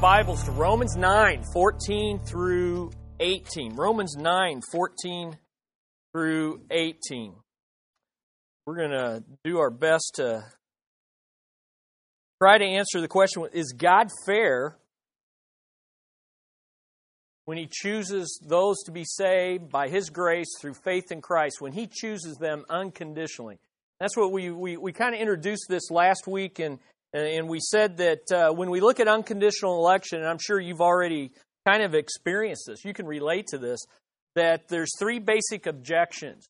Bibles to Romans 9, 14 through 18. Romans 9, 14 through 18. We're going to do our best to try to answer the question Is God fair when He chooses those to be saved by His grace through faith in Christ, when He chooses them unconditionally? That's what we, we, we kind of introduced this last week and and we said that uh, when we look at unconditional election, and I'm sure you've already kind of experienced this, you can relate to this, that there's three basic objections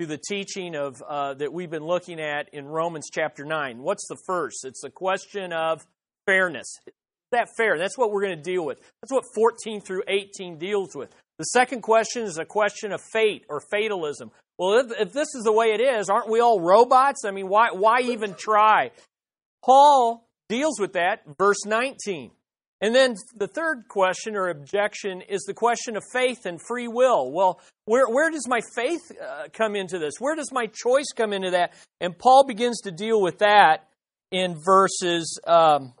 to the teaching of uh, that we've been looking at in Romans chapter 9. What's the first? It's the question of fairness. Is that fair? That's what we're going to deal with. That's what 14 through 18 deals with. The second question is a question of fate or fatalism. Well, if, if this is the way it is, aren't we all robots? I mean, why, why even try? Paul deals with that, verse 19. And then the third question or objection is the question of faith and free will. Well, where, where does my faith uh, come into this? Where does my choice come into that? And Paul begins to deal with that in verses um,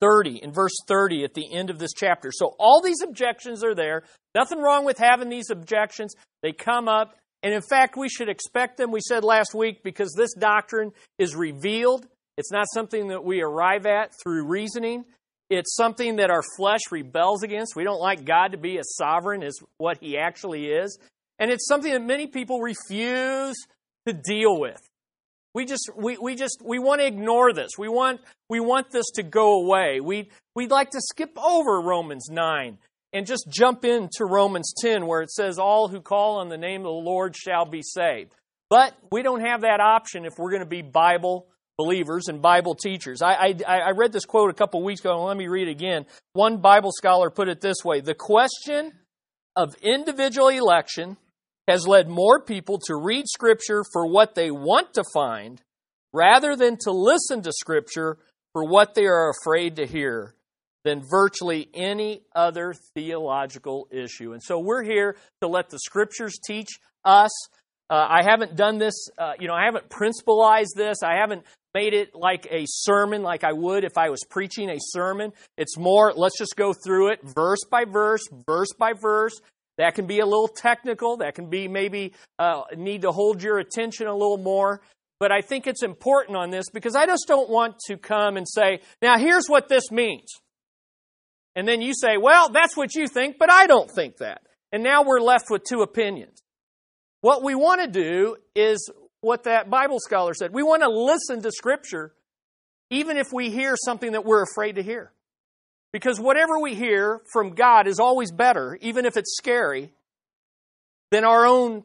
30, in verse 30 at the end of this chapter. So all these objections are there. Nothing wrong with having these objections. They come up. And in fact, we should expect them, we said last week, because this doctrine is revealed it's not something that we arrive at through reasoning. It's something that our flesh rebels against. We don't like God to be as sovereign as what He actually is. And it's something that many people refuse to deal with. We just we, we just we want to ignore this. We want we want this to go away. We we'd like to skip over Romans 9 and just jump into Romans 10 where it says all who call on the name of the Lord shall be saved. But we don't have that option if we're going to be Bible believers and Bible teachers. I, I, I read this quote a couple weeks ago, let me read it again. One Bible scholar put it this way The question of individual election has led more people to read Scripture for what they want to find rather than to listen to Scripture for what they are afraid to hear than virtually any other theological issue. And so we're here to let the Scriptures teach us. Uh, I haven't done this, uh, you know, I haven't principalized this. I haven't made it like a sermon, like I would if I was preaching a sermon. It's more, let's just go through it verse by verse, verse by verse. That can be a little technical. That can be maybe uh, need to hold your attention a little more. But I think it's important on this because I just don't want to come and say, now here's what this means. And then you say, well, that's what you think, but I don't think that. And now we're left with two opinions. What we want to do is what that Bible scholar said. We want to listen to Scripture even if we hear something that we're afraid to hear. Because whatever we hear from God is always better, even if it's scary, than our own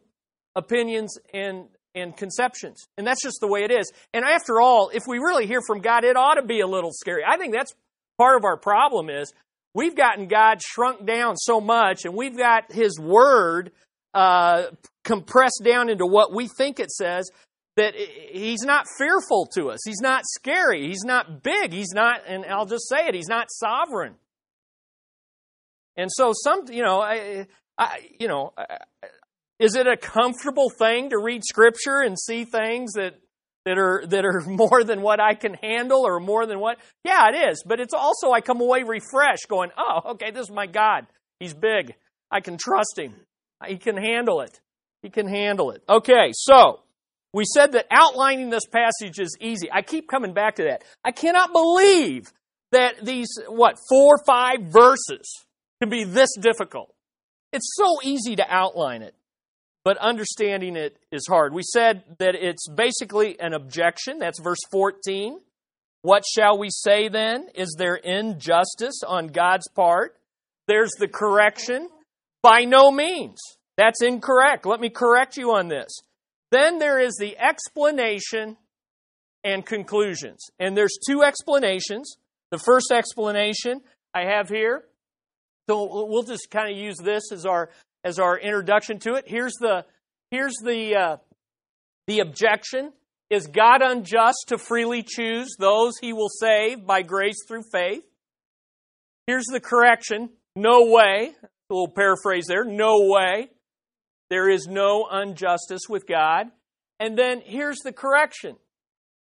opinions and, and conceptions. And that's just the way it is. And after all, if we really hear from God, it ought to be a little scary. I think that's part of our problem is we've gotten God shrunk down so much and we've got His Word uh, compressed down into what we think it says that he's not fearful to us. He's not scary. He's not big. He's not, and I'll just say it, he's not sovereign. And so some, you know, I, I, you know, is it a comfortable thing to read scripture and see things that that are that are more than what I can handle or more than what? Yeah, it is. But it's also I come away refreshed, going, "Oh, okay, this is my God. He's big. I can trust him. He can handle it. He can handle it. Okay, so we said that outlining this passage is easy. I keep coming back to that. I cannot believe that these, what, four or five verses can be this difficult. It's so easy to outline it, but understanding it is hard. We said that it's basically an objection. That's verse 14. What shall we say then? Is there injustice on God's part? There's the correction. By no means. That's incorrect. Let me correct you on this. Then there is the explanation and conclusions. And there's two explanations. The first explanation I have here. So we'll just kind of use this as our as our introduction to it. Here's the here's the uh, the objection. Is God unjust to freely choose those he will save by grace through faith? Here's the correction. No way. A little paraphrase there. No way. There is no injustice with God. And then here's the correction.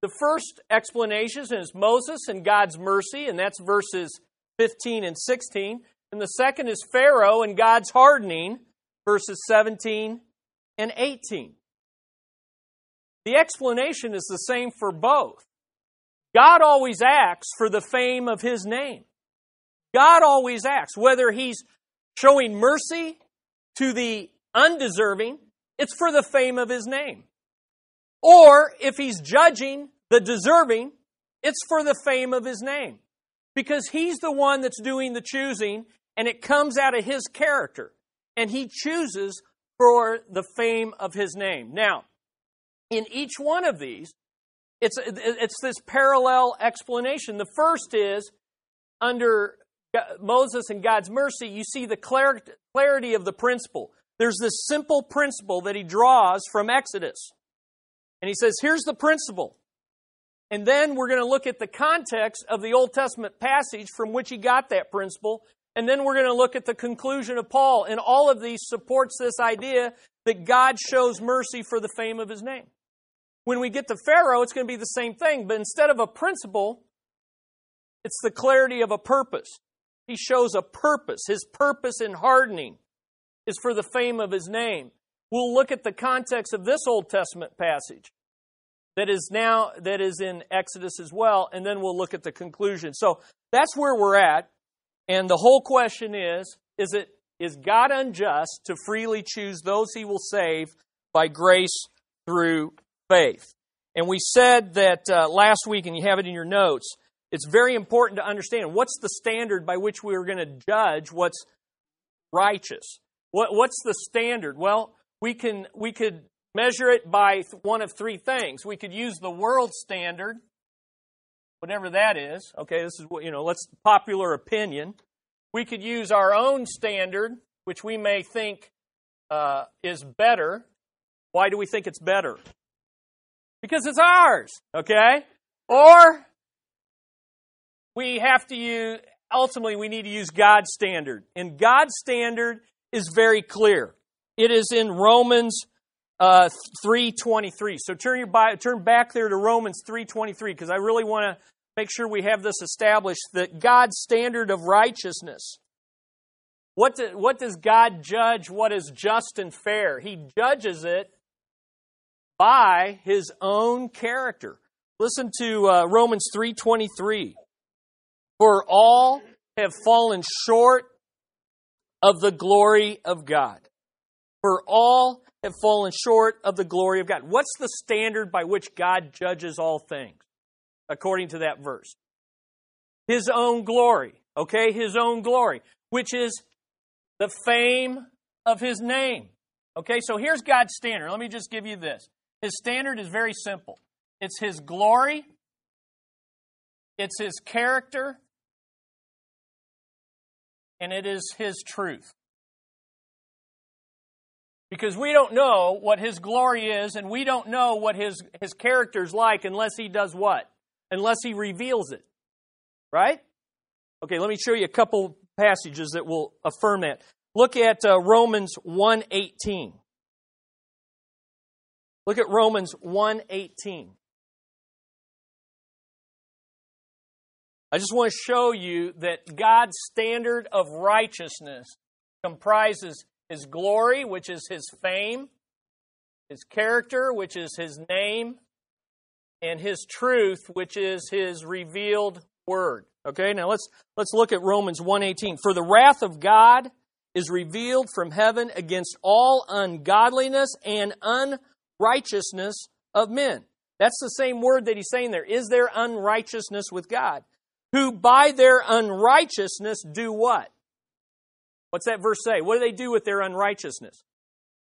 The first explanation is Moses and God's mercy, and that's verses 15 and 16. And the second is Pharaoh and God's hardening, verses 17 and 18. The explanation is the same for both. God always acts for the fame of his name. God always acts, whether he's showing mercy to the undeserving, it's for the fame of his name. Or if he's judging the deserving, it's for the fame of his name. Because he's the one that's doing the choosing, and it comes out of his character. And he chooses for the fame of his name. Now, in each one of these, it's, it's this parallel explanation. The first is under Moses and God's mercy, you see the clarity of the principle. There's this simple principle that he draws from Exodus. And he says, here's the principle. And then we're going to look at the context of the Old Testament passage from which he got that principle. And then we're going to look at the conclusion of Paul. And all of these supports this idea that God shows mercy for the fame of his name. When we get to Pharaoh, it's going to be the same thing, but instead of a principle, it's the clarity of a purpose. He shows a purpose. His purpose in hardening is for the fame of his name. We'll look at the context of this Old Testament passage that is now that is in Exodus as well, and then we'll look at the conclusion. So that's where we're at. And the whole question is, is it is God unjust to freely choose those he will save by grace through faith. And we said that uh, last week, and you have it in your notes, it's very important to understand what's the standard by which we are going to judge what's righteous. What, what's the standard? Well, we can we could measure it by one of three things. We could use the world standard, whatever that is. Okay, this is what you know. Let's popular opinion. We could use our own standard, which we may think uh, is better. Why do we think it's better? because it's ours, okay? Or we have to use, ultimately, we need to use God's standard. And God's standard is very clear. It is in Romans uh, 3.23. So turn, your, turn back there to Romans 3.23 because I really want to make sure we have this established that God's standard of righteousness. What, do, what does God judge what is just and fair? He judges it by his own character. Listen to uh, Romans 3:23. For all have fallen short of the glory of God. For all have fallen short of the glory of God. What's the standard by which God judges all things? According to that verse. His own glory. Okay, his own glory, which is the fame of his name. Okay, so here's God's standard. Let me just give you this. His standard is very simple it's His glory, it's His character, and it is His truth. Because we don't know what His glory is, and we don't know what His, his character is like unless He does what? Unless He reveals it. Right? Okay, let me show you a couple passages that will affirm that. Look at uh, Romans 1:18. Look at Romans 1:18. I just want to show you that God's standard of righteousness comprises his glory, which is his fame, his character, which is his name, and his truth, which is his revealed word. Okay? Now let's let's look at Romans 1:18. For the wrath of God is revealed from heaven against all ungodliness and unrighteousness of men. That's the same word that he's saying there. Is there unrighteousness with God? Who by their unrighteousness do what? What's that verse say? What do they do with their unrighteousness?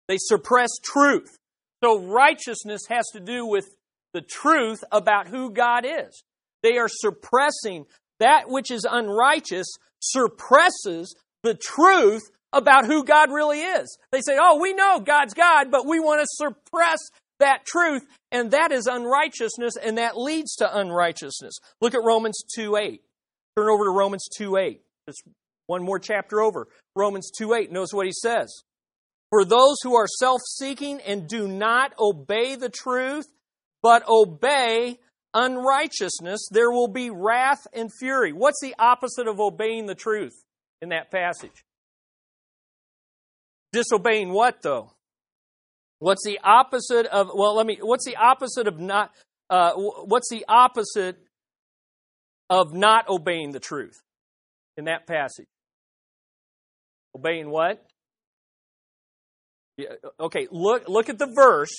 They suppress truth. So righteousness has to do with the truth about who God is. They are suppressing that which is unrighteous, suppresses the truth about who God really is. They say, oh, we know God's God, but we want to suppress that truth, and that is unrighteousness, and that leads to unrighteousness. Look at Romans 2 8. Turn over to Romans 2 8. Just one more chapter over. Romans 2 8. Notice what he says. For those who are self seeking and do not obey the truth, but obey unrighteousness, there will be wrath and fury. What's the opposite of obeying the truth in that passage? Disobeying what, though? What's the opposite of, well, let me, what's the opposite of not, uh, what's the opposite of not obeying the truth in that passage? Obeying what? Yeah, okay, look, look at the verse,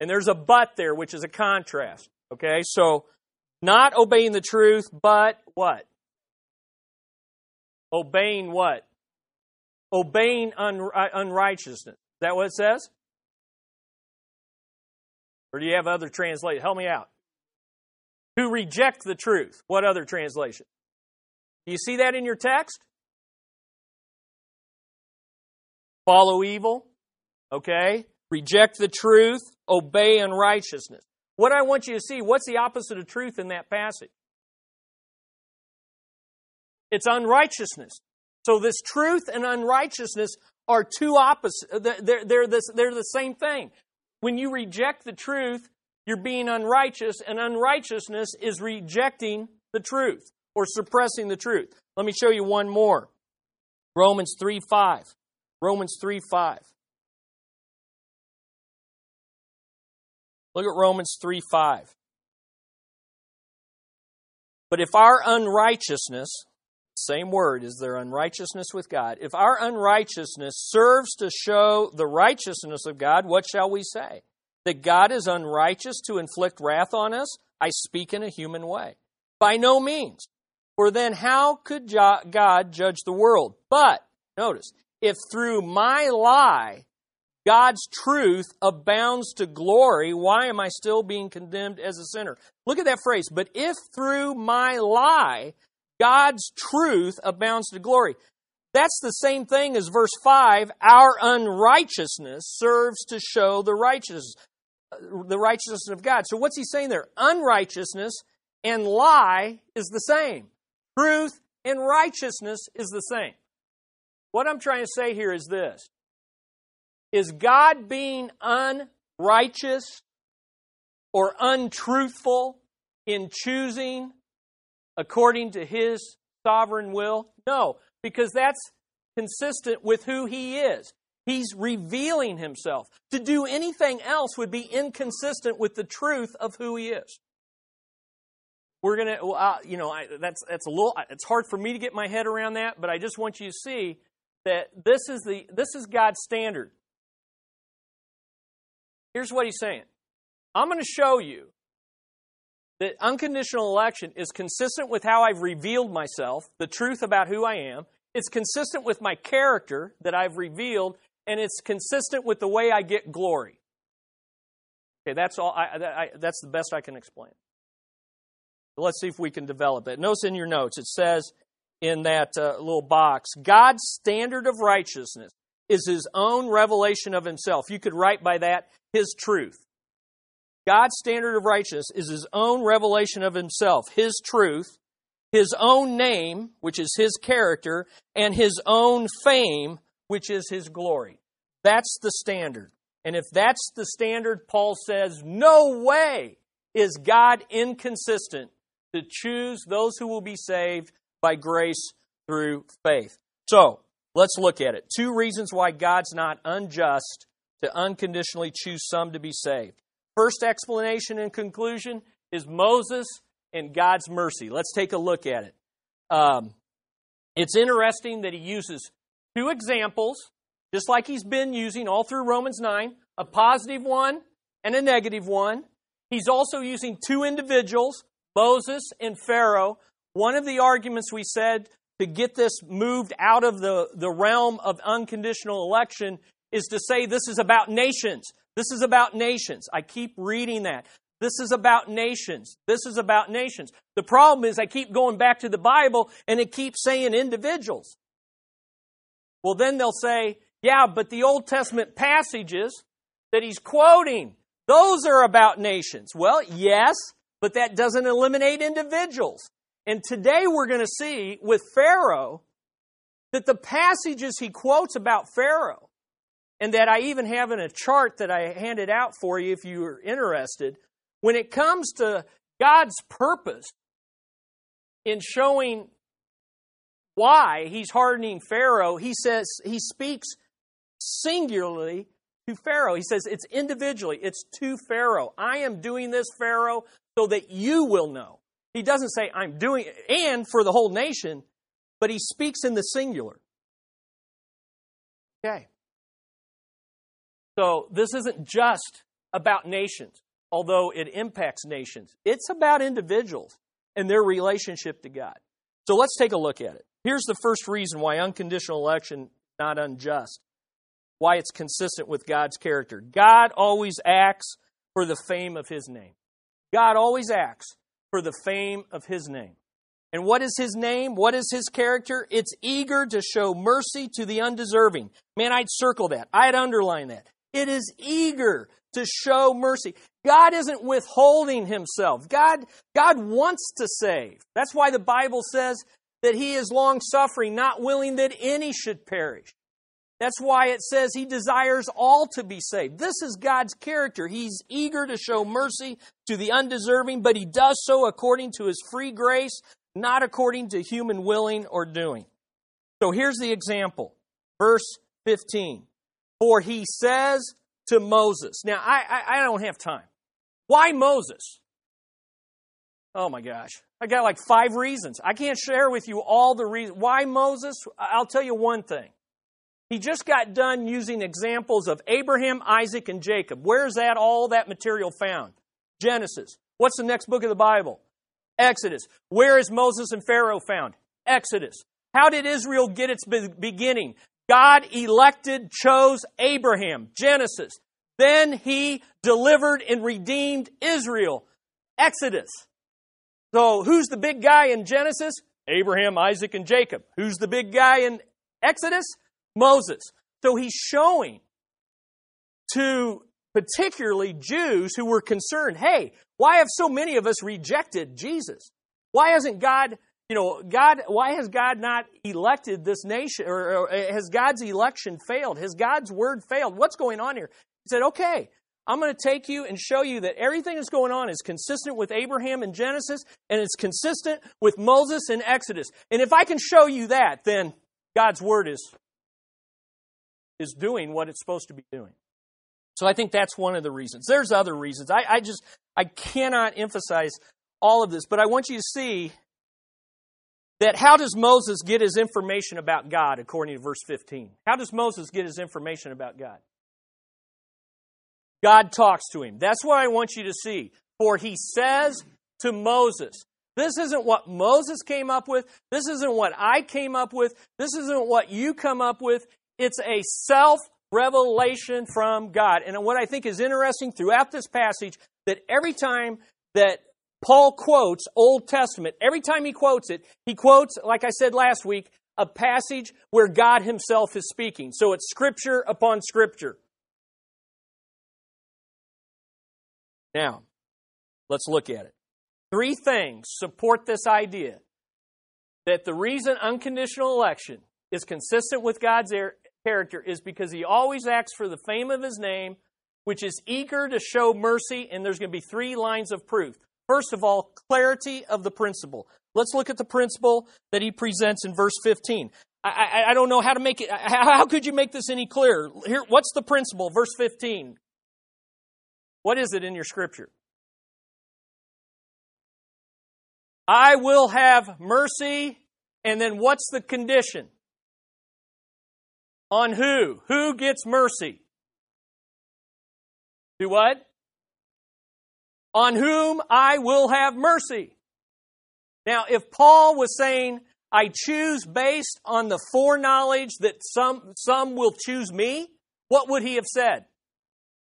and there's a but there, which is a contrast. Okay, so not obeying the truth, but what? Obeying what? Obeying un- uh, unrighteousness. Is that what it says? Or do you have other translations? Help me out. To reject the truth. What other translation? Do you see that in your text? Follow evil. Okay? Reject the truth. Obey unrighteousness. What I want you to see, what's the opposite of truth in that passage? It's unrighteousness. So this truth and unrighteousness are two opposites. They're, they're, the, they're the same thing. When you reject the truth, you're being unrighteous, and unrighteousness is rejecting the truth or suppressing the truth. Let me show you one more. Romans 3 5. Romans 3 5. Look at Romans 3 5. But if our unrighteousness, same word, is there unrighteousness with God? If our unrighteousness serves to show the righteousness of God, what shall we say? That God is unrighteous to inflict wrath on us? I speak in a human way. By no means. For then how could God judge the world? But, notice, if through my lie God's truth abounds to glory, why am I still being condemned as a sinner? Look at that phrase. But if through my lie, God's truth abounds to glory. That's the same thing as verse 5. Our unrighteousness serves to show the righteousness, the righteousness of God. So what's he saying there? Unrighteousness and lie is the same. Truth and righteousness is the same. What I'm trying to say here is this is God being unrighteous or untruthful in choosing according to his sovereign will? No, because that's consistent with who he is. He's revealing himself. To do anything else would be inconsistent with the truth of who he is. We're gonna, well, uh, you know, I, that's that's a little. It's hard for me to get my head around that, but I just want you to see that this is the this is God's standard. Here's what he's saying I'm going to show you that unconditional election is consistent with how I've revealed myself, the truth about who I am. It's consistent with my character that I've revealed, and it's consistent with the way I get glory. Okay, that's all. I, I, that's the best I can explain. let's see if we can develop it. Notice in your notes it says in that uh, little box, God's standard of righteousness is His own revelation of Himself. You could write by that his truth. God's standard of righteousness is his own revelation of himself, his truth, his own name, which is his character, and his own fame, which is his glory. That's the standard. And if that's the standard, Paul says, no way is God inconsistent to choose those who will be saved by grace through faith. So, let's look at it. Two reasons why God's not unjust to unconditionally choose some to be saved. First explanation and conclusion is Moses and God's mercy. Let's take a look at it. Um, it's interesting that he uses two examples, just like he's been using all through Romans 9 a positive one and a negative one. He's also using two individuals, Moses and Pharaoh. One of the arguments we said to get this moved out of the, the realm of unconditional election is to say this is about nations. This is about nations. I keep reading that. This is about nations. This is about nations. The problem is I keep going back to the Bible and it keeps saying individuals. Well, then they'll say, yeah, but the Old Testament passages that he's quoting, those are about nations. Well, yes, but that doesn't eliminate individuals. And today we're going to see with Pharaoh that the passages he quotes about Pharaoh and that I even have in a chart that I handed out for you if you are interested. When it comes to God's purpose in showing why he's hardening Pharaoh, he says he speaks singularly to Pharaoh. He says it's individually, it's to Pharaoh. I am doing this, Pharaoh, so that you will know. He doesn't say I'm doing it and for the whole nation, but he speaks in the singular. Okay. So this isn't just about nations, although it impacts nations. It's about individuals and their relationship to God. So let's take a look at it. Here's the first reason why unconditional election not unjust, why it's consistent with God's character. God always acts for the fame of his name. God always acts for the fame of his name. And what is his name? What is his character? It's eager to show mercy to the undeserving. Man, I'd circle that. I'd underline that. It is eager to show mercy. God isn't withholding himself. God, God wants to save. That's why the Bible says that he is long suffering, not willing that any should perish. That's why it says he desires all to be saved. This is God's character. He's eager to show mercy to the undeserving, but he does so according to his free grace, not according to human willing or doing. So here's the example. Verse 15. For he says to Moses. Now, I, I, I don't have time. Why Moses? Oh my gosh. I got like five reasons. I can't share with you all the reasons. Why Moses? I'll tell you one thing. He just got done using examples of Abraham, Isaac, and Jacob. Where's that all that material found? Genesis. What's the next book of the Bible? Exodus. Where is Moses and Pharaoh found? Exodus. How did Israel get its beginning? God elected, chose Abraham. Genesis. Then he delivered and redeemed Israel. Exodus. So who's the big guy in Genesis? Abraham, Isaac, and Jacob. Who's the big guy in Exodus? Moses. So he's showing to particularly Jews who were concerned hey, why have so many of us rejected Jesus? Why hasn't God, you know, God, why has God not elected this nation, or, or has God's election failed? Has God's word failed? What's going on here? He said, okay, I'm going to take you and show you that everything that's going on is consistent with Abraham in Genesis and it's consistent with Moses in Exodus. And if I can show you that, then God's word is is doing what it's supposed to be doing. So I think that's one of the reasons. There's other reasons. I, I just I cannot emphasize all of this, but I want you to see that how does Moses get his information about God according to verse 15? How does Moses get his information about God? God talks to him. That's what I want you to see. For he says to Moses, this isn't what Moses came up with. This isn't what I came up with. This isn't what you come up with. It's a self revelation from God. And what I think is interesting throughout this passage that every time that Paul quotes Old Testament, every time he quotes it, he quotes, like I said last week, a passage where God himself is speaking. So it's scripture upon scripture. Now, let's look at it. Three things support this idea that the reason unconditional election is consistent with God's character is because he always acts for the fame of his name, which is eager to show mercy, and there's going to be three lines of proof. First of all, clarity of the principle. Let's look at the principle that he presents in verse 15. I, I, I don't know how to make it. How, how could you make this any clearer? Here, what's the principle? Verse 15. What is it in your scripture? I will have mercy, and then what's the condition? On who? Who gets mercy? Do what? On whom I will have mercy. Now, if Paul was saying, I choose based on the foreknowledge that some, some will choose me, what would he have said?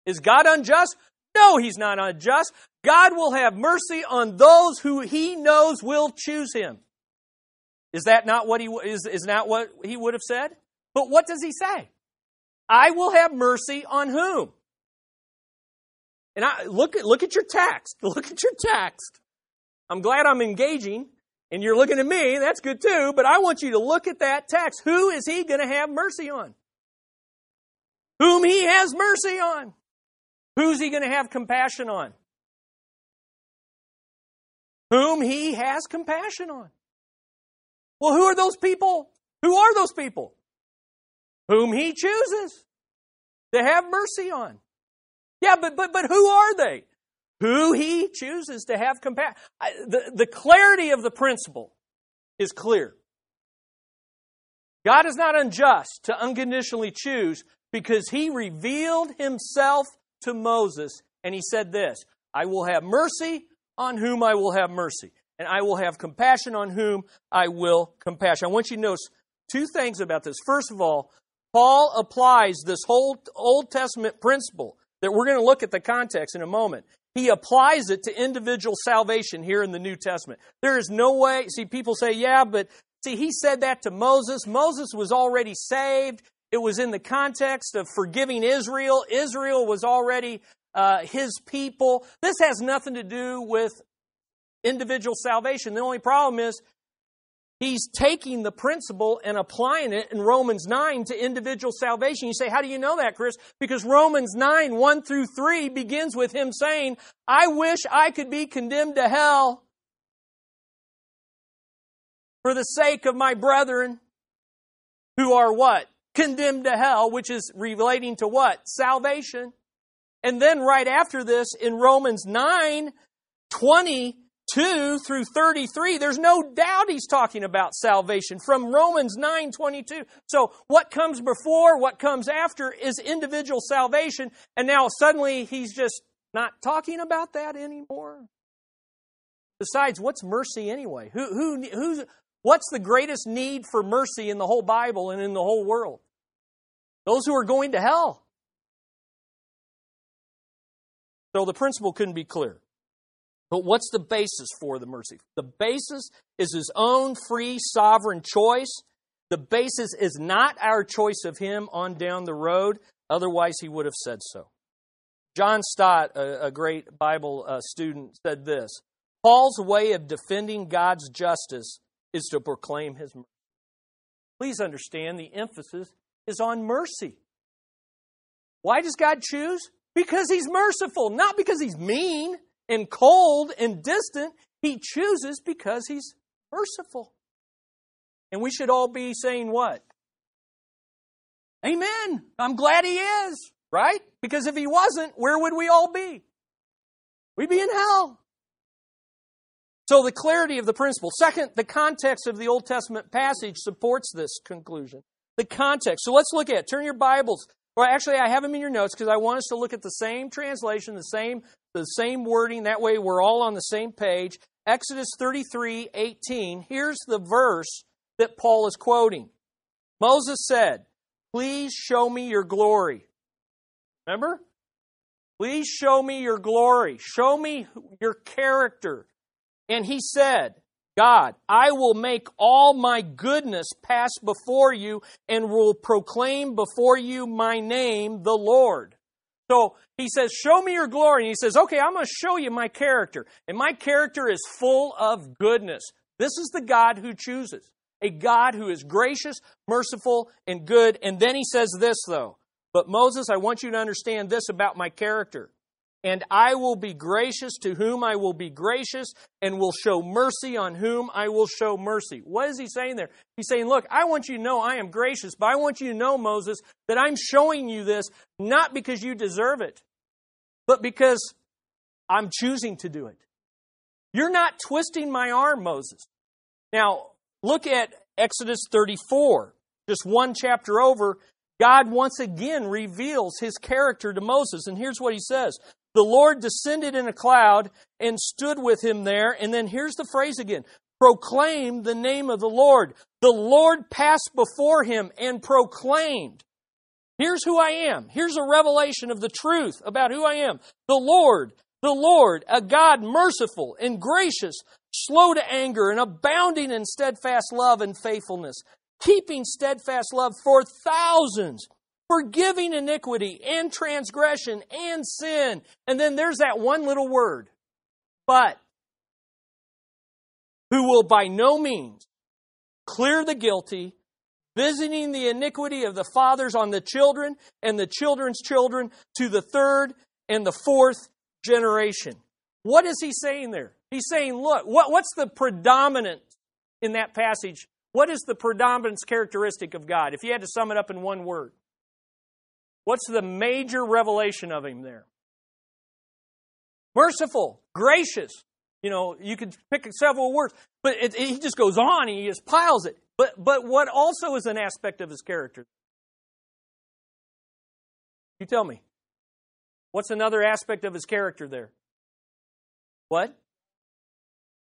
Is God unjust? No, he's not unjust. God will have mercy on those who he knows will choose him. Is that not what he is, is not what he would have said? But what does he say? I will have mercy on whom? And I look at look at your text. Look at your text. I'm glad I'm engaging and you're looking at me. That's good too, but I want you to look at that text. Who is he going to have mercy on? Whom he has mercy on. Who's he going to have compassion on? whom he has compassion on. Well, who are those people? Who are those people? Whom he chooses to have mercy on. Yeah, but but but who are they? Who he chooses to have compassion. The, the clarity of the principle is clear. God is not unjust to unconditionally choose because he revealed himself to Moses and he said this I will have mercy on whom I will have mercy, and I will have compassion on whom I will compassion. I want you to notice two things about this. First of all, Paul applies this whole Old Testament principle that we're going to look at the context in a moment. He applies it to individual salvation here in the New Testament. There is no way, see, people say, yeah, but see, he said that to Moses. Moses was already saved. It was in the context of forgiving Israel. Israel was already uh, his people. This has nothing to do with individual salvation. The only problem is he's taking the principle and applying it in Romans 9 to individual salvation. You say, How do you know that, Chris? Because Romans 9, 1 through 3 begins with him saying, I wish I could be condemned to hell for the sake of my brethren who are what? Condemned to hell, which is relating to what? Salvation. And then right after this, in Romans 9, 22 through 33, there's no doubt he's talking about salvation from Romans 9, 22. So what comes before, what comes after is individual salvation. And now suddenly he's just not talking about that anymore. Besides, what's mercy anyway? Who, who, who's, what's the greatest need for mercy in the whole Bible and in the whole world? Those who are going to hell. So the principle couldn't be clear. But what's the basis for the mercy? The basis is his own free sovereign choice. The basis is not our choice of him on down the road. Otherwise, he would have said so. John Stott, a, great Bible uh, student, said this Paul's way of defending God's justice is to proclaim his mercy. Please understand the emphasis is on mercy. Why does God choose? Because he's merciful, not because he's mean and cold and distant. He chooses because he's merciful. And we should all be saying what? Amen. I'm glad he is, right? Because if he wasn't, where would we all be? We'd be in hell. So the clarity of the principle. Second, the context of the Old Testament passage supports this conclusion. The context. So let's look at it. Turn your Bibles well, actually, I have them in your notes because I want us to look at the same translation, the same, the same wording. That way, we're all on the same page. Exodus 33 18. Here's the verse that Paul is quoting. Moses said, Please show me your glory. Remember? Please show me your glory. Show me your character. And he said, God, I will make all my goodness pass before you and will proclaim before you my name, the Lord. So he says, Show me your glory. And he says, Okay, I'm going to show you my character. And my character is full of goodness. This is the God who chooses, a God who is gracious, merciful, and good. And then he says this, though. But Moses, I want you to understand this about my character and I will be gracious to whom I will be gracious, and will show mercy on whom I will show mercy. What is he saying there? He's saying, Look, I want you to know I am gracious, but I want you to know, Moses, that I'm showing you this not because you deserve it, but because I'm choosing to do it. You're not twisting my arm, Moses. Now, look at Exodus 34, just one chapter over. God once again reveals his character to Moses. And here's what he says the Lord descended in a cloud and stood with him there. And then here's the phrase again proclaim the name of the Lord. The Lord passed before him and proclaimed. Here's who I am. Here's a revelation of the truth about who I am. The Lord, the Lord, a God merciful and gracious, slow to anger and abounding in steadfast love and faithfulness, keeping steadfast love for thousands forgiving iniquity and transgression and sin. And then there's that one little word, but who will by no means clear the guilty, visiting the iniquity of the fathers on the children and the children's children to the third and the fourth generation. What is he saying there? He's saying, look, what, what's the predominant in that passage? What is the predominance characteristic of God? If you had to sum it up in one word, what's the major revelation of Him there? Merciful, gracious. You know, you could pick several words, but it, it, he just goes on and he just piles it. But, but what also is an aspect of his character? You tell me. What's another aspect of his character there? What?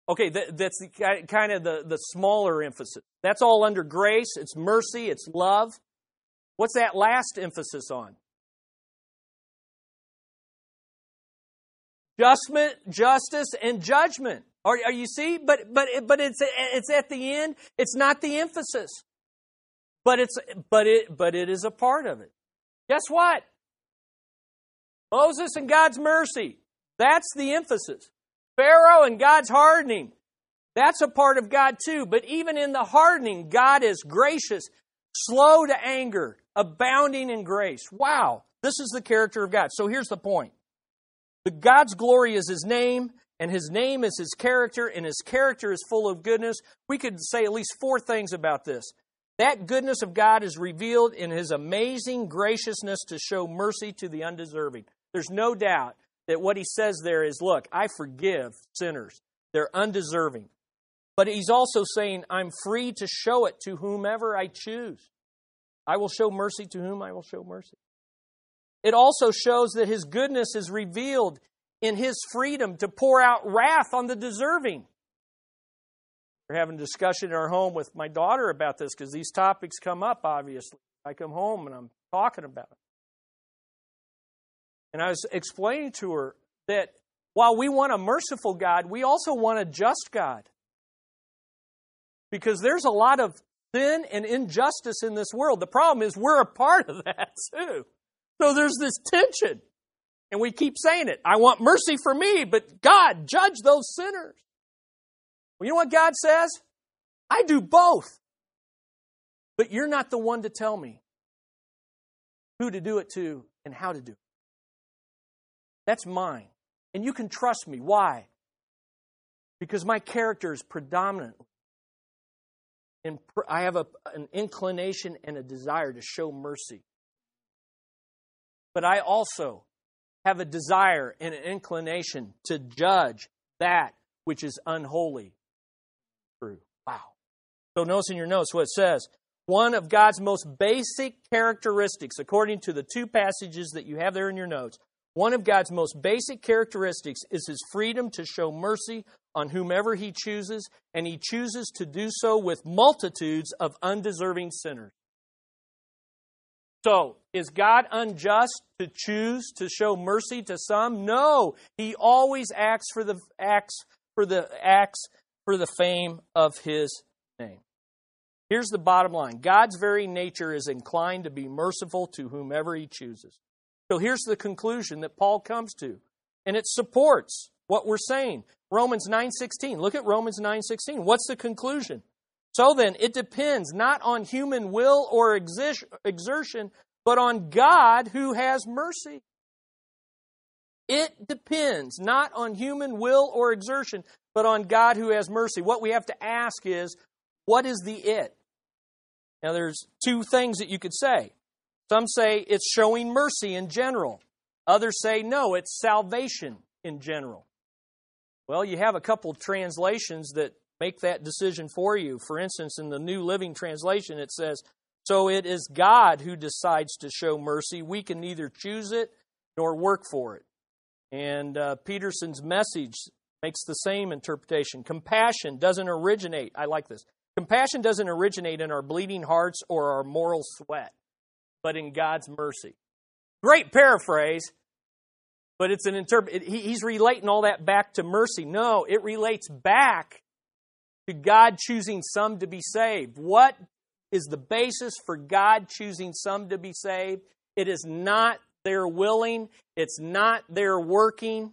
Okay, that, that's the, kind of the, the smaller emphasis. That's all under grace, it's mercy, it's love. What's that last emphasis on? Judgment, justice, and judgment. Are, are you see? But but but it's it's at the end. It's not the emphasis, but it's but it but it is a part of it. Guess what? Moses and God's mercy. That's the emphasis. Pharaoh and God's hardening. That's a part of God too. But even in the hardening, God is gracious, slow to anger, abounding in grace. Wow. This is the character of God. So here's the point. The God's glory is his name, and his name is his character, and his character is full of goodness. We could say at least four things about this. That goodness of God is revealed in his amazing graciousness to show mercy to the undeserving. There's no doubt that what he says there is look, I forgive sinners. They're undeserving. But he's also saying, I'm free to show it to whomever I choose. I will show mercy to whom I will show mercy. It also shows that his goodness is revealed in his freedom to pour out wrath on the deserving. We're having a discussion in our home with my daughter about this because these topics come up, obviously. I come home and I'm talking about it. And I was explaining to her that while we want a merciful God, we also want a just God. Because there's a lot of sin and injustice in this world. The problem is we're a part of that too. So there's this tension. And we keep saying it. I want mercy for me, but God, judge those sinners. Well, you know what God says? I do both. But you're not the one to tell me who to do it to and how to do it. That's mine. And you can trust me. Why? Because my character is predominantly. And I have a, an inclination and a desire to show mercy. But I also have a desire and an inclination to judge that which is unholy. True. Wow. So notice in your notes what it says. One of God's most basic characteristics, according to the two passages that you have there in your notes, one of God's most basic characteristics is his freedom to show mercy on whomever he chooses, and he chooses to do so with multitudes of undeserving sinners. So, is God unjust to choose to show mercy to some? No. He always acts for the acts for the acts for the fame of his name. Here's the bottom line. God's very nature is inclined to be merciful to whomever he chooses. So here's the conclusion that Paul comes to, and it supports what we're saying. Romans 9:16. Look at Romans 9:16. What's the conclusion? So then, it depends not on human will or exertion, but on God who has mercy. It depends not on human will or exertion, but on God who has mercy. What we have to ask is, what is the it? Now, there's two things that you could say. Some say it's showing mercy in general. Others say no, it's salvation in general. Well, you have a couple of translations that make that decision for you. For instance, in the New Living Translation, it says, So it is God who decides to show mercy. We can neither choose it nor work for it. And uh, Peterson's message makes the same interpretation. Compassion doesn't originate, I like this. Compassion doesn't originate in our bleeding hearts or our moral sweat but in God's mercy. Great paraphrase, but it's an interpret. He's relating all that back to mercy. No, it relates back to God choosing some to be saved. What is the basis for God choosing some to be saved? It is not their willing, it's not their working.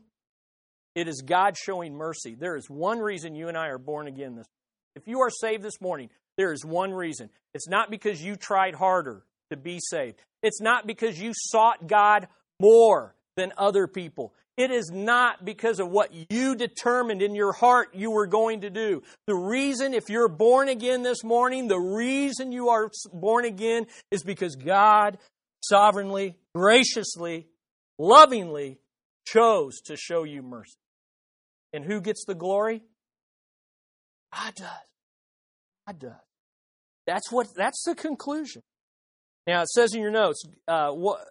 It is God showing mercy. There is one reason you and I are born again this. If you are saved this morning, there is one reason. It's not because you tried harder to be saved. It's not because you sought God more than other people. It is not because of what you determined in your heart you were going to do. The reason, if you're born again this morning, the reason you are born again is because God sovereignly, graciously, lovingly chose to show you mercy. And who gets the glory? God does. God does. That's what. That's the conclusion. Now it says in your notes. Uh, what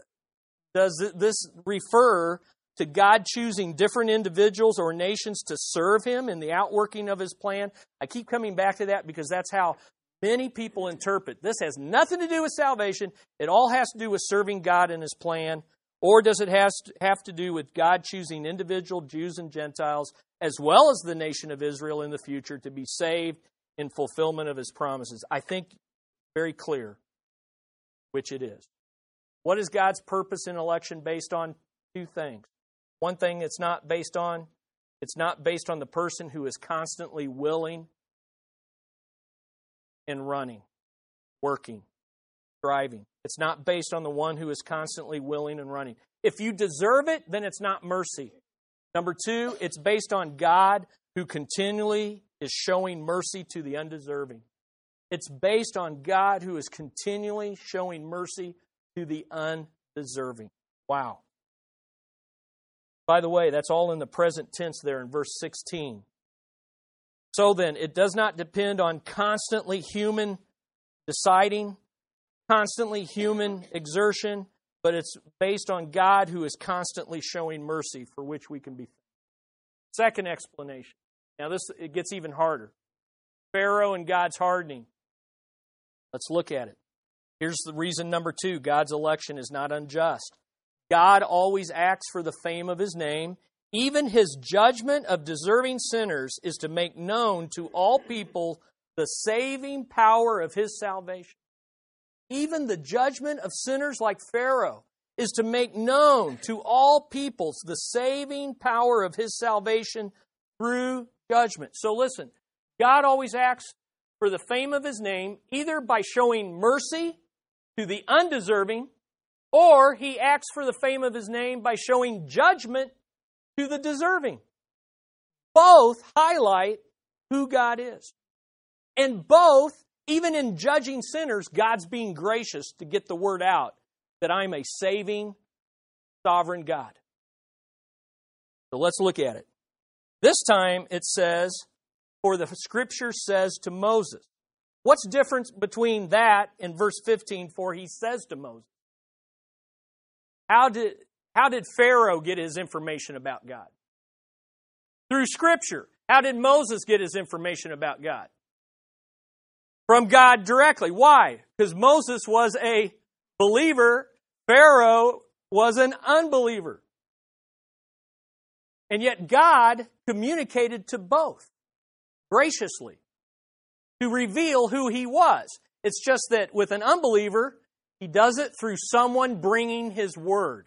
does this refer to God choosing different individuals or nations to serve Him in the outworking of His plan? I keep coming back to that because that's how many people interpret. This has nothing to do with salvation. It all has to do with serving God and His plan. Or does it have to do with God choosing individual Jews and Gentiles, as well as the nation of Israel in the future, to be saved in fulfillment of his promises? I think very clear which it is. What is God's purpose in election based on? Two things. One thing it's not based on, it's not based on the person who is constantly willing and running, working, striving. It's not based on the one who is constantly willing and running. If you deserve it, then it's not mercy. Number two, it's based on God who continually is showing mercy to the undeserving. It's based on God who is continually showing mercy to the undeserving. Wow. By the way, that's all in the present tense there in verse 16. So then, it does not depend on constantly human deciding, constantly human exertion, but it's based on God who is constantly showing mercy for which we can be. Second explanation. Now this it gets even harder. Pharaoh and God's hardening. Let's look at it. Here's the reason number 2, God's election is not unjust. God always acts for the fame of his name. Even his judgment of deserving sinners is to make known to all people the saving power of his salvation. Even the judgment of sinners like Pharaoh is to make known to all peoples the saving power of his salvation through judgment. So listen, God always acts for the fame of his name, either by showing mercy to the undeserving, or he acts for the fame of his name by showing judgment to the deserving. Both highlight who God is. And both, even in judging sinners, God's being gracious to get the word out that I'm a saving, sovereign God. So let's look at it. This time it says, For the scripture says to Moses. What's difference between that and verse 15, for he says to Moses? How did, how did Pharaoh get his information about God? Through Scripture. How did Moses get his information about God? From God directly. Why? Because Moses was a believer, Pharaoh was an unbeliever. And yet God communicated to both graciously to reveal who he was. It's just that with an unbeliever, he does it through someone bringing his word.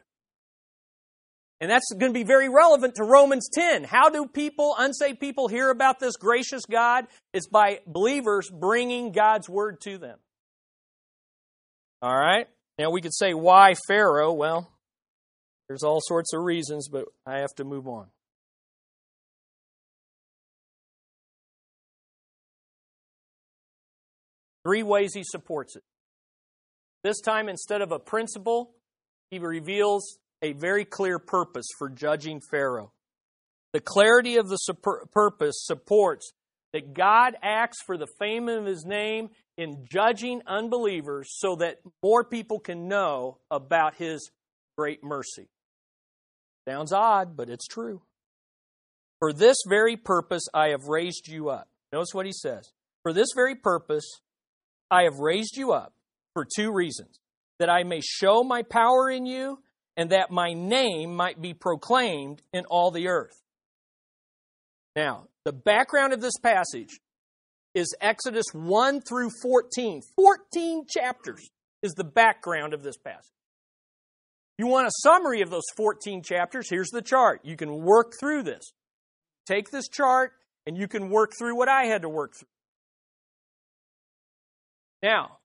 And that's going to be very relevant to Romans 10. How do people, unsaved people, hear about this gracious God? It's by believers bringing God's word to them. All right? Now we could say, why Pharaoh? Well, there's all sorts of reasons, but I have to move on. Three ways he supports it. This time, instead of a principle, he reveals a very clear purpose for judging Pharaoh. The clarity of the purpose supports that God acts for the fame of his name in judging unbelievers so that more people can know about his great mercy. Sounds odd, but it's true. For this very purpose I have raised you up. Notice what he says. For this very purpose I have raised you up for two reasons that I may show my power in you and that my name might be proclaimed in all the earth. Now, the background of this passage is Exodus 1 through 14. 14 chapters is the background of this passage. You want a summary of those 14 chapters? Here's the chart. You can work through this. Take this chart and you can work through what I had to work through. Now,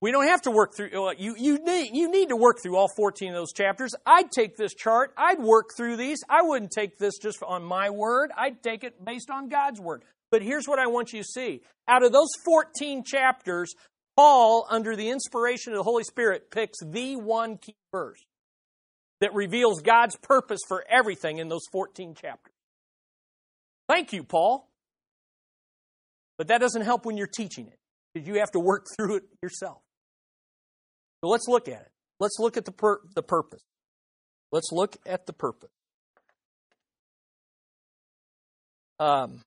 We don't have to work through, uh, you, you, need, you need to work through all 14 of those chapters. I'd take this chart, I'd work through these. I wouldn't take this just on my word, I'd take it based on God's word. But here's what I want you to see. Out of those 14 chapters, Paul, under the inspiration of the Holy Spirit, picks the one key verse that reveals God's purpose for everything in those 14 chapters. Thank you, Paul. But that doesn't help when you're teaching it because you have to work through it yourself. So let's look at it. Let's look at the, pur- the purpose. Let's look at the purpose. Um,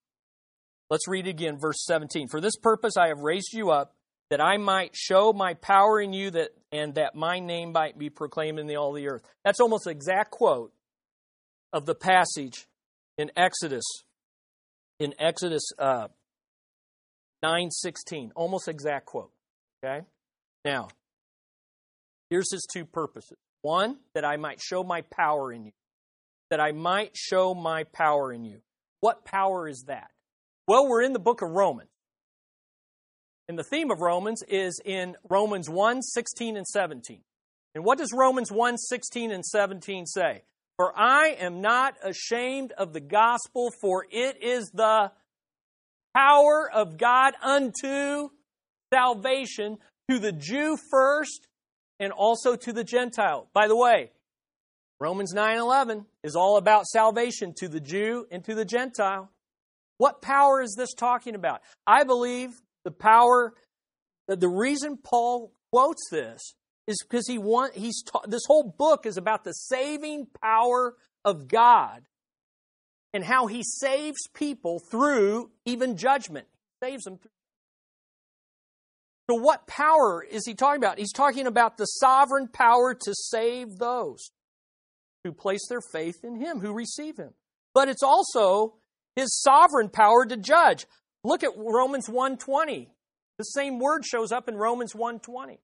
let's read again, verse 17. For this purpose I have raised you up, that I might show my power in you, that and that my name might be proclaimed in the, all the earth. That's almost an exact quote of the passage in Exodus, in Exodus uh, 9.16. Almost exact quote. Okay? Now, here's his two purposes. One, that I might show my power in you. That I might show my power in you. What power is that? Well, we're in the book of Romans. And the theme of Romans is in Romans 1 16 and 17. And what does Romans 1 16 and 17 say? For I am not ashamed of the gospel, for it is the power of God unto salvation to the Jew first and also to the Gentile. By the way, Romans 9:11 is all about salvation to the Jew and to the Gentile. What power is this talking about? I believe the power the reason Paul quotes this is because he want he's ta- this whole book is about the saving power of God and how he saves people through even judgment. He saves them through. So, what power is he talking about? He's talking about the sovereign power to save those who place their faith in him, who receive him. But it's also his sovereign power to judge. Look at Romans 1:20. The same word shows up in Romans 1:20.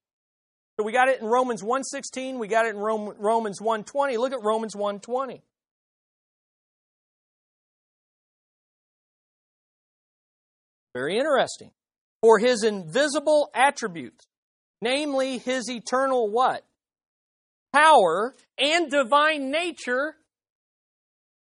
So we got it in Romans 1:16, we got it in Romans 1:20. Look at Romans 1:20. Very interesting. For his invisible attributes, namely his eternal what? Power and divine nature.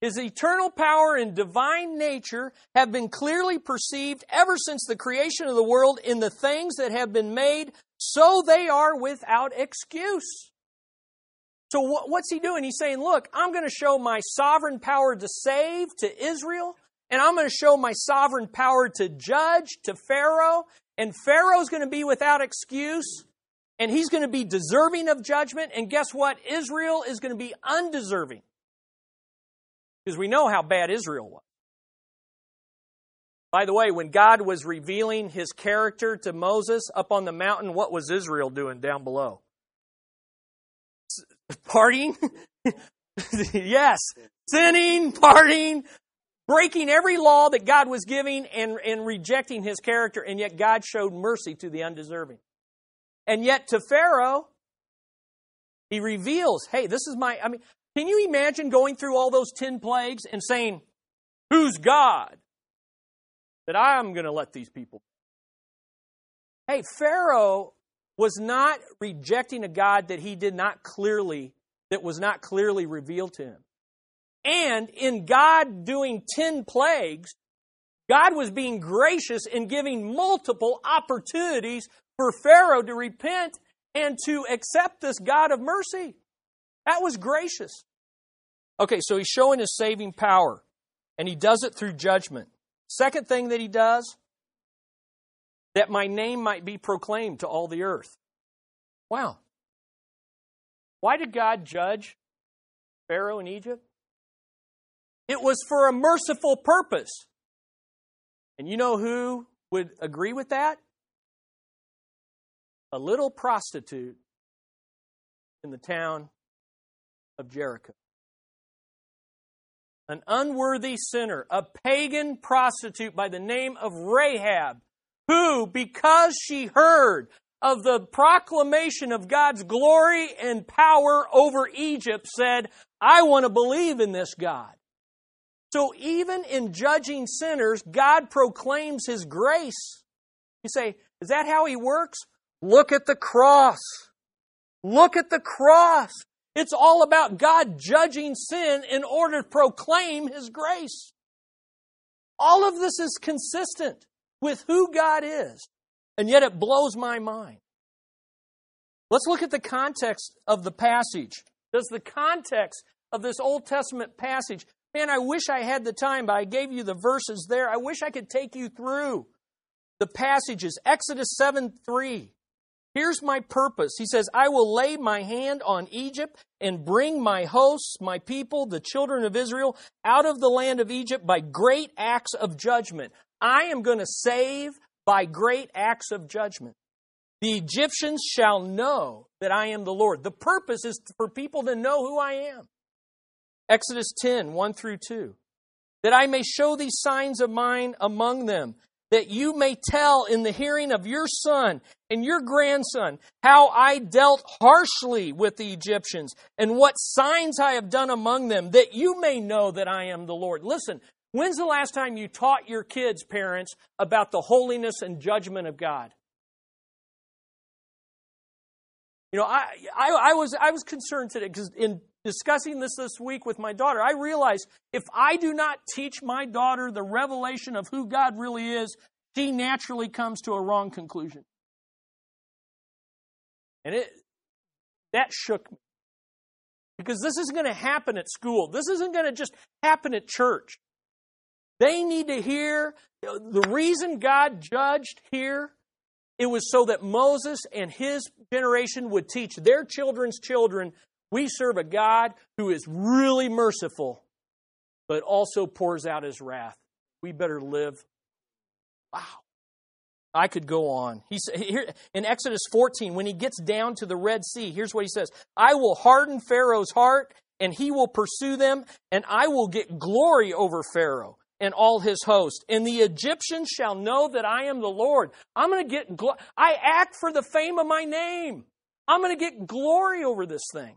His eternal power and divine nature have been clearly perceived ever since the creation of the world in the things that have been made, so they are without excuse. So, what's he doing? He's saying, Look, I'm going to show my sovereign power to save to Israel and I'm going to show my sovereign power to judge to Pharaoh, and Pharaoh's going to be without excuse, and he's going to be deserving of judgment, and guess what? Israel is going to be undeserving. Because we know how bad Israel was. By the way, when God was revealing his character to Moses up on the mountain, what was Israel doing down below? Partying? yes. Sinning, partying, breaking every law that God was giving and, and rejecting his character, and yet God showed mercy to the undeserving. And yet to Pharaoh, he reveals, hey, this is my, I mean, can you imagine going through all those 10 plagues and saying, who's God? That I'm going to let these people. Hey, Pharaoh was not rejecting a God that he did not clearly, that was not clearly revealed to him. And in God doing 10 plagues, God was being gracious in giving multiple opportunities for Pharaoh to repent and to accept this God of mercy. That was gracious. Okay, so he's showing his saving power, and he does it through judgment. Second thing that he does, that my name might be proclaimed to all the earth. Wow. Why did God judge Pharaoh in Egypt? It was for a merciful purpose. And you know who would agree with that? A little prostitute in the town of Jericho. An unworthy sinner, a pagan prostitute by the name of Rahab, who, because she heard of the proclamation of God's glory and power over Egypt, said, I want to believe in this God. So even in judging sinners, God proclaims His grace. You say, is that how He works? Look at the cross. Look at the cross. It's all about God judging sin in order to proclaim His grace. All of this is consistent with who God is, and yet it blows my mind. Let's look at the context of the passage. Does the context of this Old Testament passage, man, I wish I had the time, but I gave you the verses there. I wish I could take you through the passages. Exodus 7 3. Here's my purpose. He says, I will lay my hand on Egypt and bring my hosts, my people, the children of Israel, out of the land of Egypt by great acts of judgment. I am going to save by great acts of judgment. The Egyptians shall know that I am the Lord. The purpose is for people to know who I am. Exodus 10, 1 through 2. That I may show these signs of mine among them, that you may tell in the hearing of your son and your grandson how I dealt harshly with the Egyptians and what signs I have done among them, that you may know that I am the Lord. Listen, when's the last time you taught your kids, parents, about the holiness and judgment of God? You know, I, I, I, was, I was concerned today because in discussing this this week with my daughter, I realized if I do not teach my daughter the revelation of who God really is, she naturally comes to a wrong conclusion. And it, that shook me. Because this isn't going to happen at school. This isn't going to just happen at church. They need to hear uh, the reason God judged here it was so that Moses and his generation would teach their children's children we serve a God who is really merciful, but also pours out his wrath. We better live. Wow. I could go on. He here in Exodus 14, when he gets down to the Red Sea, here's what he says I will harden Pharaoh's heart, and he will pursue them, and I will get glory over Pharaoh and all his host. And the Egyptians shall know that I am the Lord. I'm going to get, gl- I act for the fame of my name. I'm going to get glory over this thing.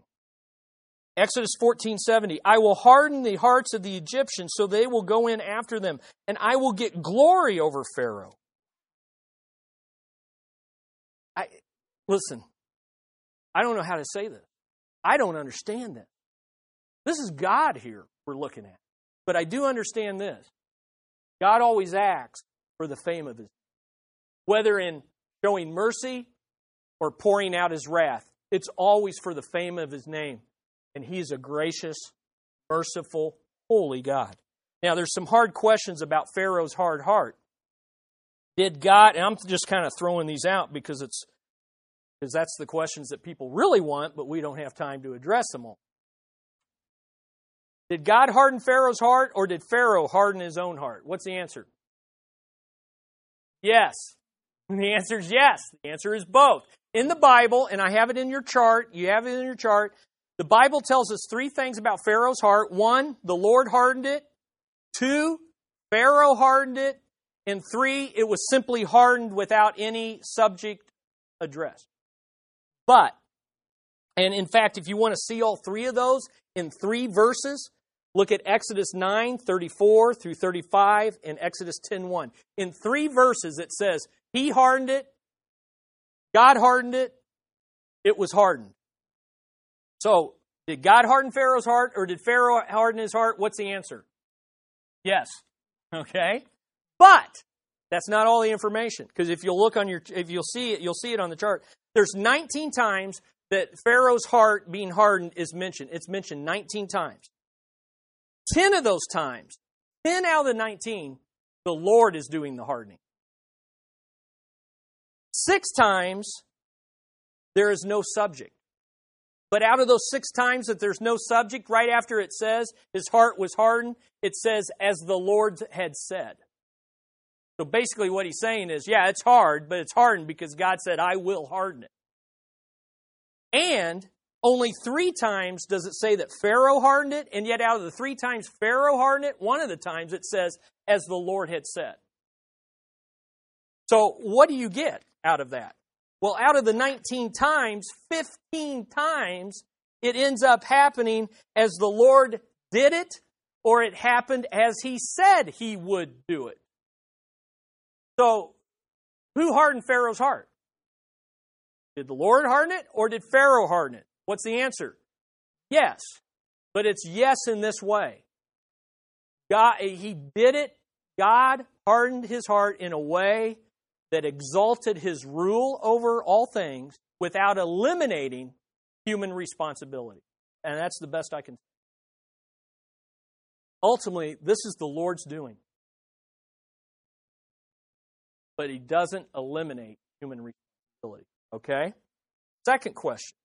Exodus 14:70 I will harden the hearts of the Egyptians so they will go in after them and I will get glory over Pharaoh. I listen. I don't know how to say this. I don't understand this. This is God here we're looking at. But I do understand this God always acts for the fame of His, whether in showing mercy or pouring out His wrath. It's always for the fame of His name. And He is a gracious, merciful, holy God. Now, there's some hard questions about Pharaoh's hard heart. Did God, and I'm just kind of throwing these out because it's because that's the questions that people really want, but we don't have time to address them all. Did God harden Pharaoh's heart or did Pharaoh harden his own heart? What's the answer? Yes. The answer is yes. The answer is both. In the Bible, and I have it in your chart, you have it in your chart, the Bible tells us three things about Pharaoh's heart. One, the Lord hardened it. Two, Pharaoh hardened it. And three, it was simply hardened without any subject addressed. But, and in fact, if you want to see all three of those in three verses, Look at Exodus 9, 34 through 35 and Exodus 10, 1. In three verses, it says, He hardened it, God hardened it, it was hardened. So, did God harden Pharaoh's heart or did Pharaoh harden his heart? What's the answer? Yes. Okay? But that's not all the information because if you'll look on your if you'll see it you'll see it on the chart. There's 19 times that Pharaoh's heart being hardened is mentioned. It's mentioned 19 times. 10 of those times, 10 out of the 19, the Lord is doing the hardening. Six times, there is no subject. But out of those six times that there's no subject, right after it says his heart was hardened, it says, as the Lord had said. So basically, what he's saying is, yeah, it's hard, but it's hardened because God said, I will harden it. And only three times does it say that Pharaoh hardened it, and yet out of the three times Pharaoh hardened it, one of the times it says, as the Lord had said. So, what do you get out of that? Well, out of the 19 times, 15 times it ends up happening as the Lord did it, or it happened as He said He would do it. So, who hardened Pharaoh's heart? Did the Lord harden it or did Pharaoh harden it? What's the answer? Yes. But it's yes in this way. God, he did it. God hardened his heart in a way that exalted his rule over all things without eliminating human responsibility. And that's the best I can. Ultimately, this is the Lord's doing. But he doesn't eliminate human responsibility. Okay? Second question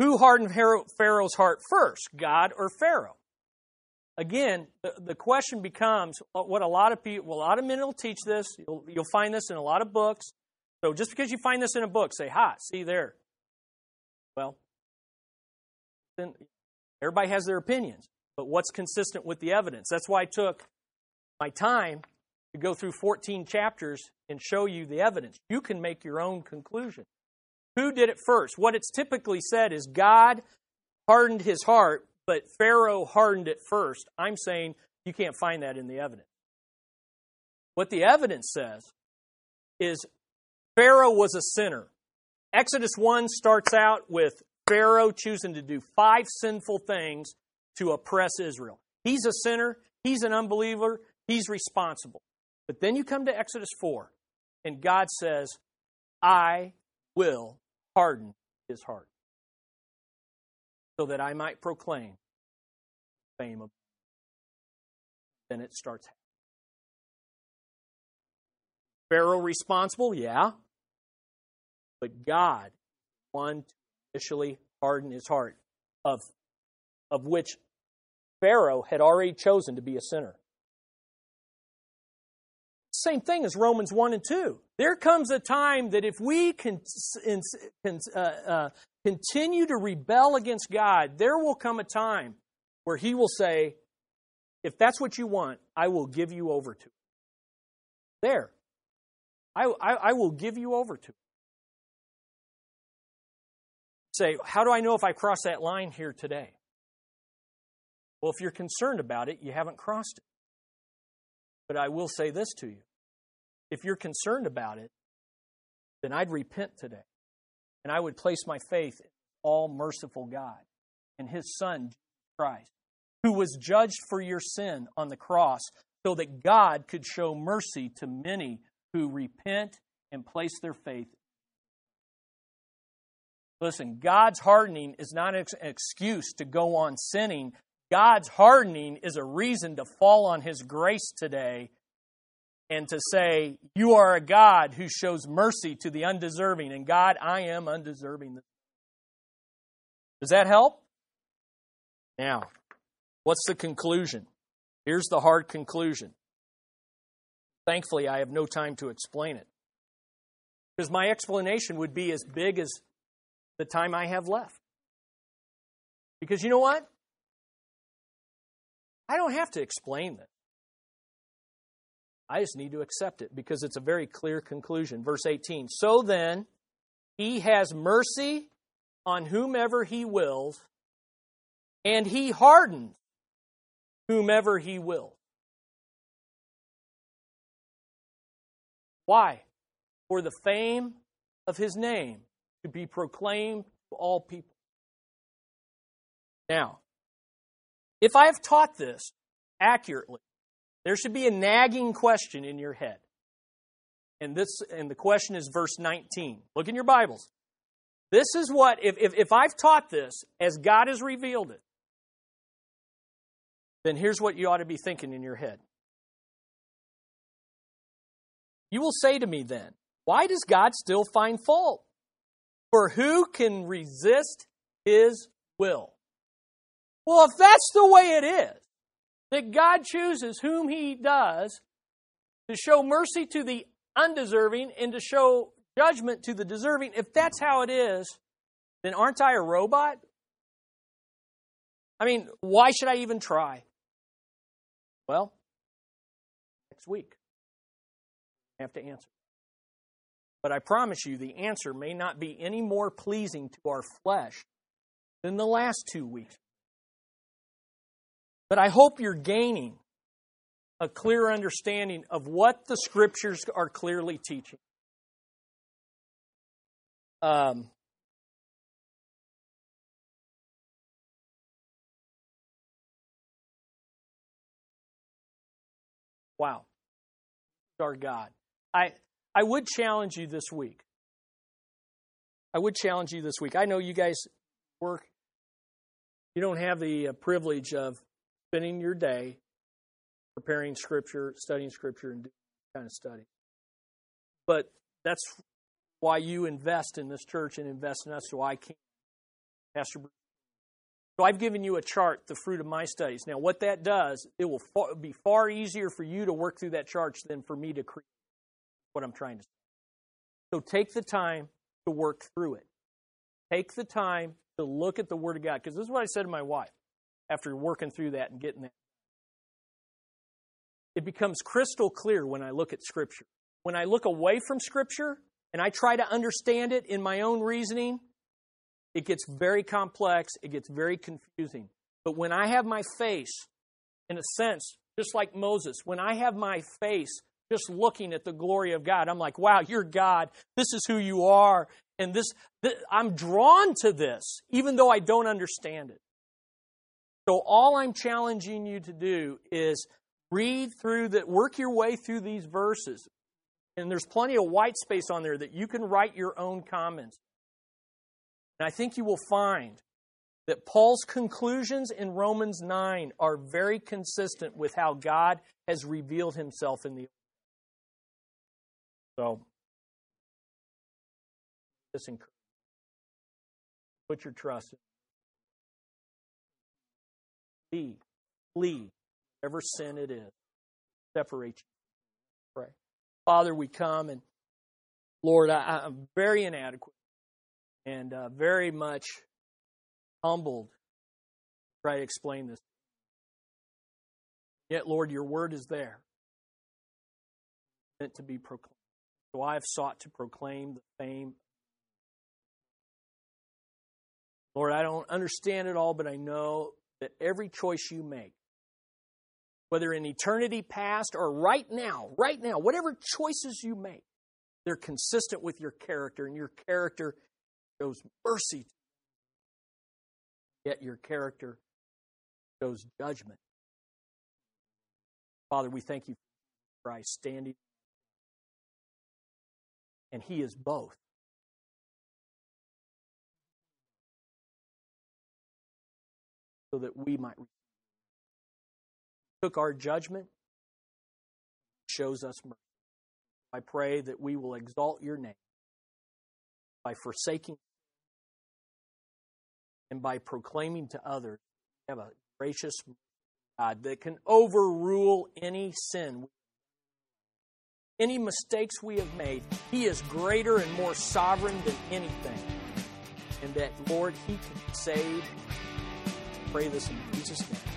Who hardened Pharaoh's heart first, God or Pharaoh? Again, the, the question becomes uh, what a lot of people, a lot of men will teach this. You'll, you'll find this in a lot of books. So just because you find this in a book, say, "Ha, see there." Well, then everybody has their opinions, but what's consistent with the evidence? That's why I took my time to go through 14 chapters and show you the evidence. You can make your own conclusion. Who did it first? What it's typically said is God hardened his heart, but Pharaoh hardened it first. I'm saying you can't find that in the evidence. What the evidence says is Pharaoh was a sinner. Exodus 1 starts out with Pharaoh choosing to do five sinful things to oppress Israel. He's a sinner, he's an unbeliever, he's responsible. But then you come to Exodus 4, and God says, I will harden his heart so that I might proclaim fame then it starts Pharaoh responsible? Yeah. But God, one to initially harden his heart, of, of which Pharaoh had already chosen to be a sinner. Same thing as Romans 1 and 2. There comes a time that if we can, uh, uh, continue to rebel against God, there will come a time where He will say, If that's what you want, I will give you over to. There. I, I, I will give you over to. Say, how do I know if I cross that line here today? Well, if you're concerned about it, you haven't crossed it. But I will say this to you if you're concerned about it, then I'd repent today. And I would place my faith in all merciful God and his Son, Christ, who was judged for your sin on the cross so that God could show mercy to many who repent and place their faith. Listen, God's hardening is not an excuse to go on sinning. God's hardening is a reason to fall on His grace today and to say, You are a God who shows mercy to the undeserving. And God, I am undeserving. Does that help? Now, what's the conclusion? Here's the hard conclusion. Thankfully, I have no time to explain it. Because my explanation would be as big as the time I have left. Because you know what? I don't have to explain this. I just need to accept it because it's a very clear conclusion. Verse 18 So then, he has mercy on whomever he wills, and he hardens whomever he will. Why? For the fame of his name to be proclaimed to all people. Now, if I have taught this accurately, there should be a nagging question in your head. And this and the question is verse 19. Look in your Bibles. This is what if, if, if I've taught this as God has revealed it, then here's what you ought to be thinking in your head. You will say to me then, why does God still find fault? For who can resist his will? Well, if that's the way it is, that God chooses whom He does to show mercy to the undeserving and to show judgment to the deserving, if that's how it is, then aren't I a robot? I mean, why should I even try? Well, next week, I have to answer. But I promise you, the answer may not be any more pleasing to our flesh than the last two weeks but I hope you're gaining a clear understanding of what the scriptures are clearly teaching. Um, wow. Our God. I I would challenge you this week. I would challenge you this week. I know you guys work you don't have the uh, privilege of spending your day preparing scripture, studying scripture, and doing kind of study. But that's why you invest in this church and invest in us so I can. Pastor Bruce. So I've given you a chart, the fruit of my studies. Now, what that does, it will be far easier for you to work through that chart than for me to create what I'm trying to say. So take the time to work through it. Take the time to look at the Word of God. Because this is what I said to my wife after working through that and getting that. It becomes crystal clear when I look at Scripture. When I look away from Scripture and I try to understand it in my own reasoning, it gets very complex, it gets very confusing. But when I have my face, in a sense, just like Moses, when I have my face just looking at the glory of God, I'm like, wow, you're God. This is who you are. And this, this I'm drawn to this, even though I don't understand it. So all I'm challenging you to do is read through that, work your way through these verses. And there's plenty of white space on there that you can write your own comments. And I think you will find that Paul's conclusions in Romans 9 are very consistent with how God has revealed himself in the So, this encouragement. Put your trust in. Flee, flee, whatever sin it is, separate you. Pray. Father, we come and Lord, I, am very inadequate and uh, very much humbled try to explain this. Yet, Lord, your word is there, meant to be proclaimed. So I have sought to proclaim the fame. Lord, I don't understand it all, but I know that every choice you make, whether in eternity past or right now, right now, whatever choices you make, they're consistent with your character, and your character shows mercy. Yet your character shows judgment. Father, we thank you for Christ standing, and He is both. So that we might took our judgment, shows us mercy. I pray that we will exalt your name by forsaking and by proclaiming to others we have a gracious God that can overrule any sin, any mistakes we have made. He is greater and more sovereign than anything. And that, Lord, He can save. Pray this in Jesus' name.